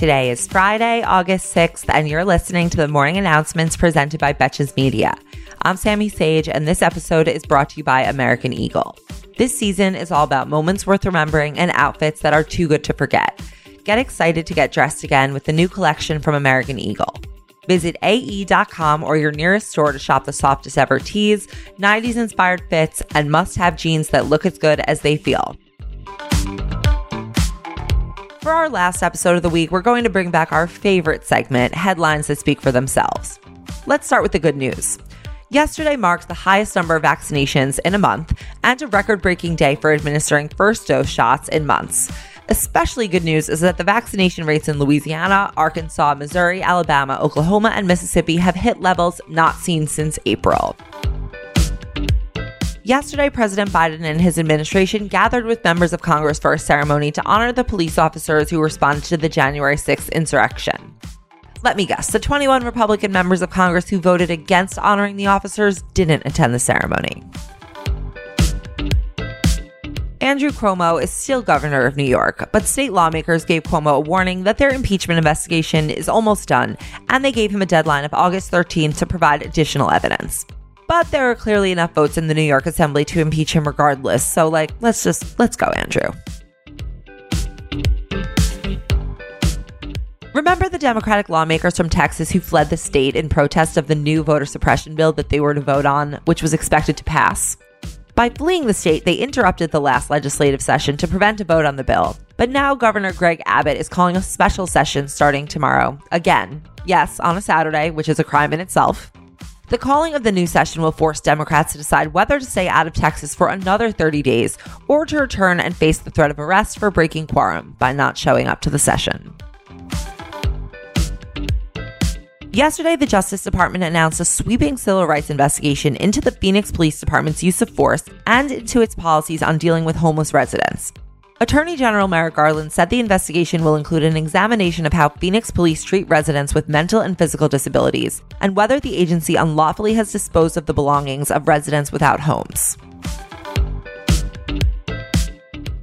Today is Friday, August 6th, and you're listening to the morning announcements presented by Betches Media. I'm Sami Sage, and this episode is brought to you by American Eagle. This season is all about moments worth remembering and outfits that are too good to forget. Get excited to get dressed again with the new collection from American Eagle. Visit AE.com or your nearest store to shop the softest ever tees, 90s inspired fits, and must have jeans that look as good as they feel. For our last episode of the week, we're going to bring back our favorite segment, Headlines That Speak for Themselves. Let's start with the good news. Yesterday marked the highest number of vaccinations in a month and a record breaking day for administering first dose shots in months. Especially good news is that the vaccination rates in Louisiana, Arkansas, Missouri, Alabama, Oklahoma, and Mississippi have hit levels not seen since April. Yesterday, President Biden and his administration gathered with members of Congress for a ceremony to honor the police officers who responded to the January 6th insurrection. Let me guess, the 21 Republican members of Congress who voted against honoring the officers didn't attend the ceremony. Andrew Cuomo is still governor of New York, but state lawmakers gave Cuomo a warning that their impeachment investigation is almost done, and they gave him a deadline of August 13th to provide additional evidence. But there are clearly enough votes in the New York Assembly to impeach him regardless, so like, let's just, let's go, Andrew. Remember the Democratic lawmakers from Texas who fled the state in protest of the new voter suppression bill that they were to vote on, which was expected to pass? By fleeing the state, they interrupted the last legislative session to prevent a vote on the bill. But now Governor Greg Abbott is calling a special session starting tomorrow. Again, yes, on a Saturday, which is a crime in itself. The calling of the new session will force Democrats to decide whether to stay out of Texas for another 30 days or to return and face the threat of arrest for breaking quorum by not showing up to the session. Yesterday, the Justice Department announced a sweeping civil rights investigation into the Phoenix Police Department's use of force and into its policies on dealing with homeless residents. Attorney General Merrick Garland said the investigation will include an examination of how Phoenix police treat residents with mental and physical disabilities and whether the agency unlawfully has disposed of the belongings of residents without homes.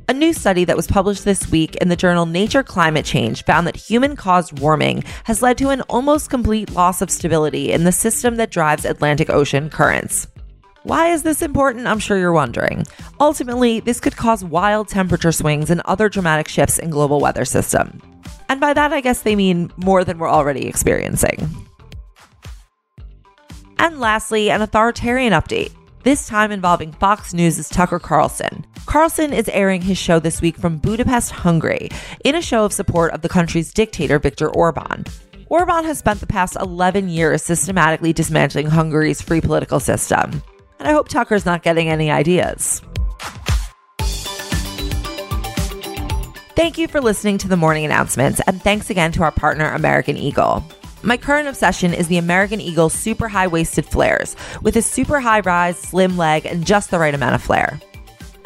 A new study that was published this week in the journal Nature Climate Change found that human caused warming has led to an almost complete loss of stability in the system that drives Atlantic Ocean currents. Why is this important? I'm sure you're wondering. Ultimately, this could cause wild temperature swings and other dramatic shifts in global weather system. And by that, I guess they mean more than we're already experiencing. And lastly, an authoritarian update this time involving Fox News' Tucker Carlson. Carlson is airing his show this week from Budapest, Hungary, in a show of support of the country's dictator, Viktor Orban. Orban has spent the past 11 years systematically dismantling Hungary's free political system. I hope Tucker's not getting any ideas. Thank you for listening to the morning announcements, and thanks again to our partner, American Eagle. My current obsession is the American Eagle super high waisted flares with a super high rise, slim leg, and just the right amount of flare.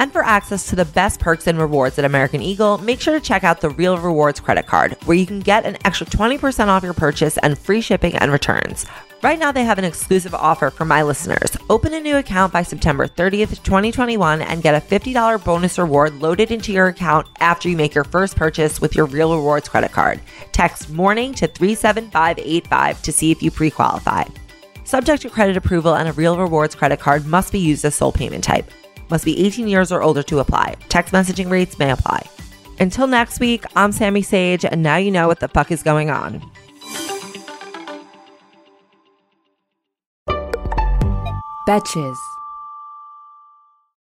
And for access to the best perks and rewards at American Eagle, make sure to check out the Real Rewards credit card, where you can get an extra 20% off your purchase and free shipping and returns. Right now, they have an exclusive offer for my listeners. Open a new account by September 30th, 2021, and get a $50 bonus reward loaded into your account after you make your first purchase with your Real Rewards credit card. Text morning to 37585 to see if you pre qualify. Subject to credit approval and a Real Rewards credit card must be used as sole payment type. Must be 18 years or older to apply. Text messaging rates may apply. Until next week, I'm Sami Sage, and now you know what the fuck is going on. Betches.